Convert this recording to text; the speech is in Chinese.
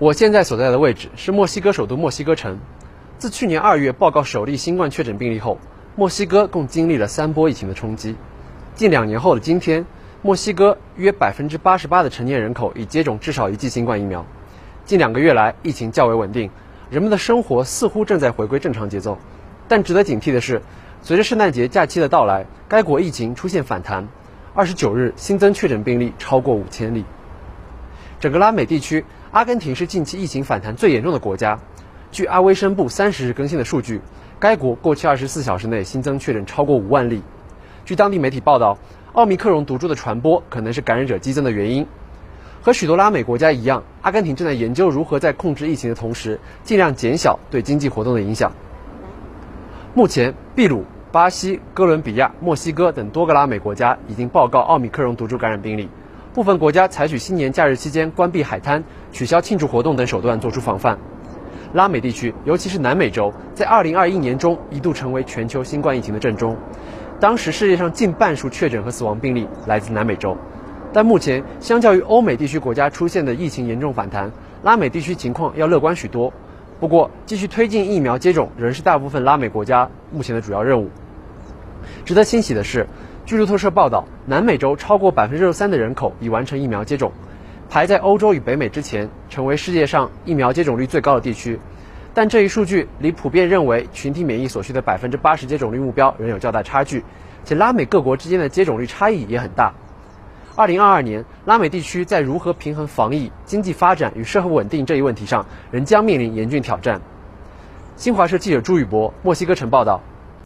我现在所在的位置是墨西哥首都墨西哥城。自去年二月报告首例新冠确诊病例后，墨西哥共经历了三波疫情的冲击。近两年后的今天，墨西哥约百分之八十八的成年人口已接种至少一剂新冠疫苗。近两个月来，疫情较为稳定，人们的生活似乎正在回归正常节奏。但值得警惕的是，随着圣诞节假期的到来，该国疫情出现反弹。二十九日新增确诊病例超过五千例。整个拉美地区，阿根廷是近期疫情反弹最严重的国家。据阿威生部三十日更新的数据，该国过去二十四小时内新增确诊超过五万例。据当地媒体报道，奥密克戎毒株的传播可能是感染者激增的原因。和许多拉美国家一样，阿根廷正在研究如何在控制疫情的同时，尽量减小对经济活动的影响。目前，秘鲁、巴西、哥伦比亚、墨西哥等多个拉美国家已经报告奥密克戎毒株感染病例。部分国家采取新年假日期间关闭海滩、取消庆祝活动等手段作出防范。拉美地区，尤其是南美洲，在2021年中一度成为全球新冠疫情的震中。当时世界上近半数确诊和死亡病例来自南美洲。但目前，相较于欧美地区国家出现的疫情严重反弹，拉美地区情况要乐观许多。不过，继续推进疫苗接种仍是大部分拉美国家目前的主要任务。值得欣喜的是。据路透社报道，南美洲超过百分之六十三的人口已完成疫苗接种，排在欧洲与北美之前，成为世界上疫苗接种率最高的地区。但这一数据离普遍认为群体免疫所需的百分之八十接种率目标仍有较大差距，且拉美各国之间的接种率差异也很大。二零二二年，拉美地区在如何平衡防疫、经济发展与社会稳定这一问题上，仍将面临严峻挑战。新华社记者朱宇博，墨西哥城报道。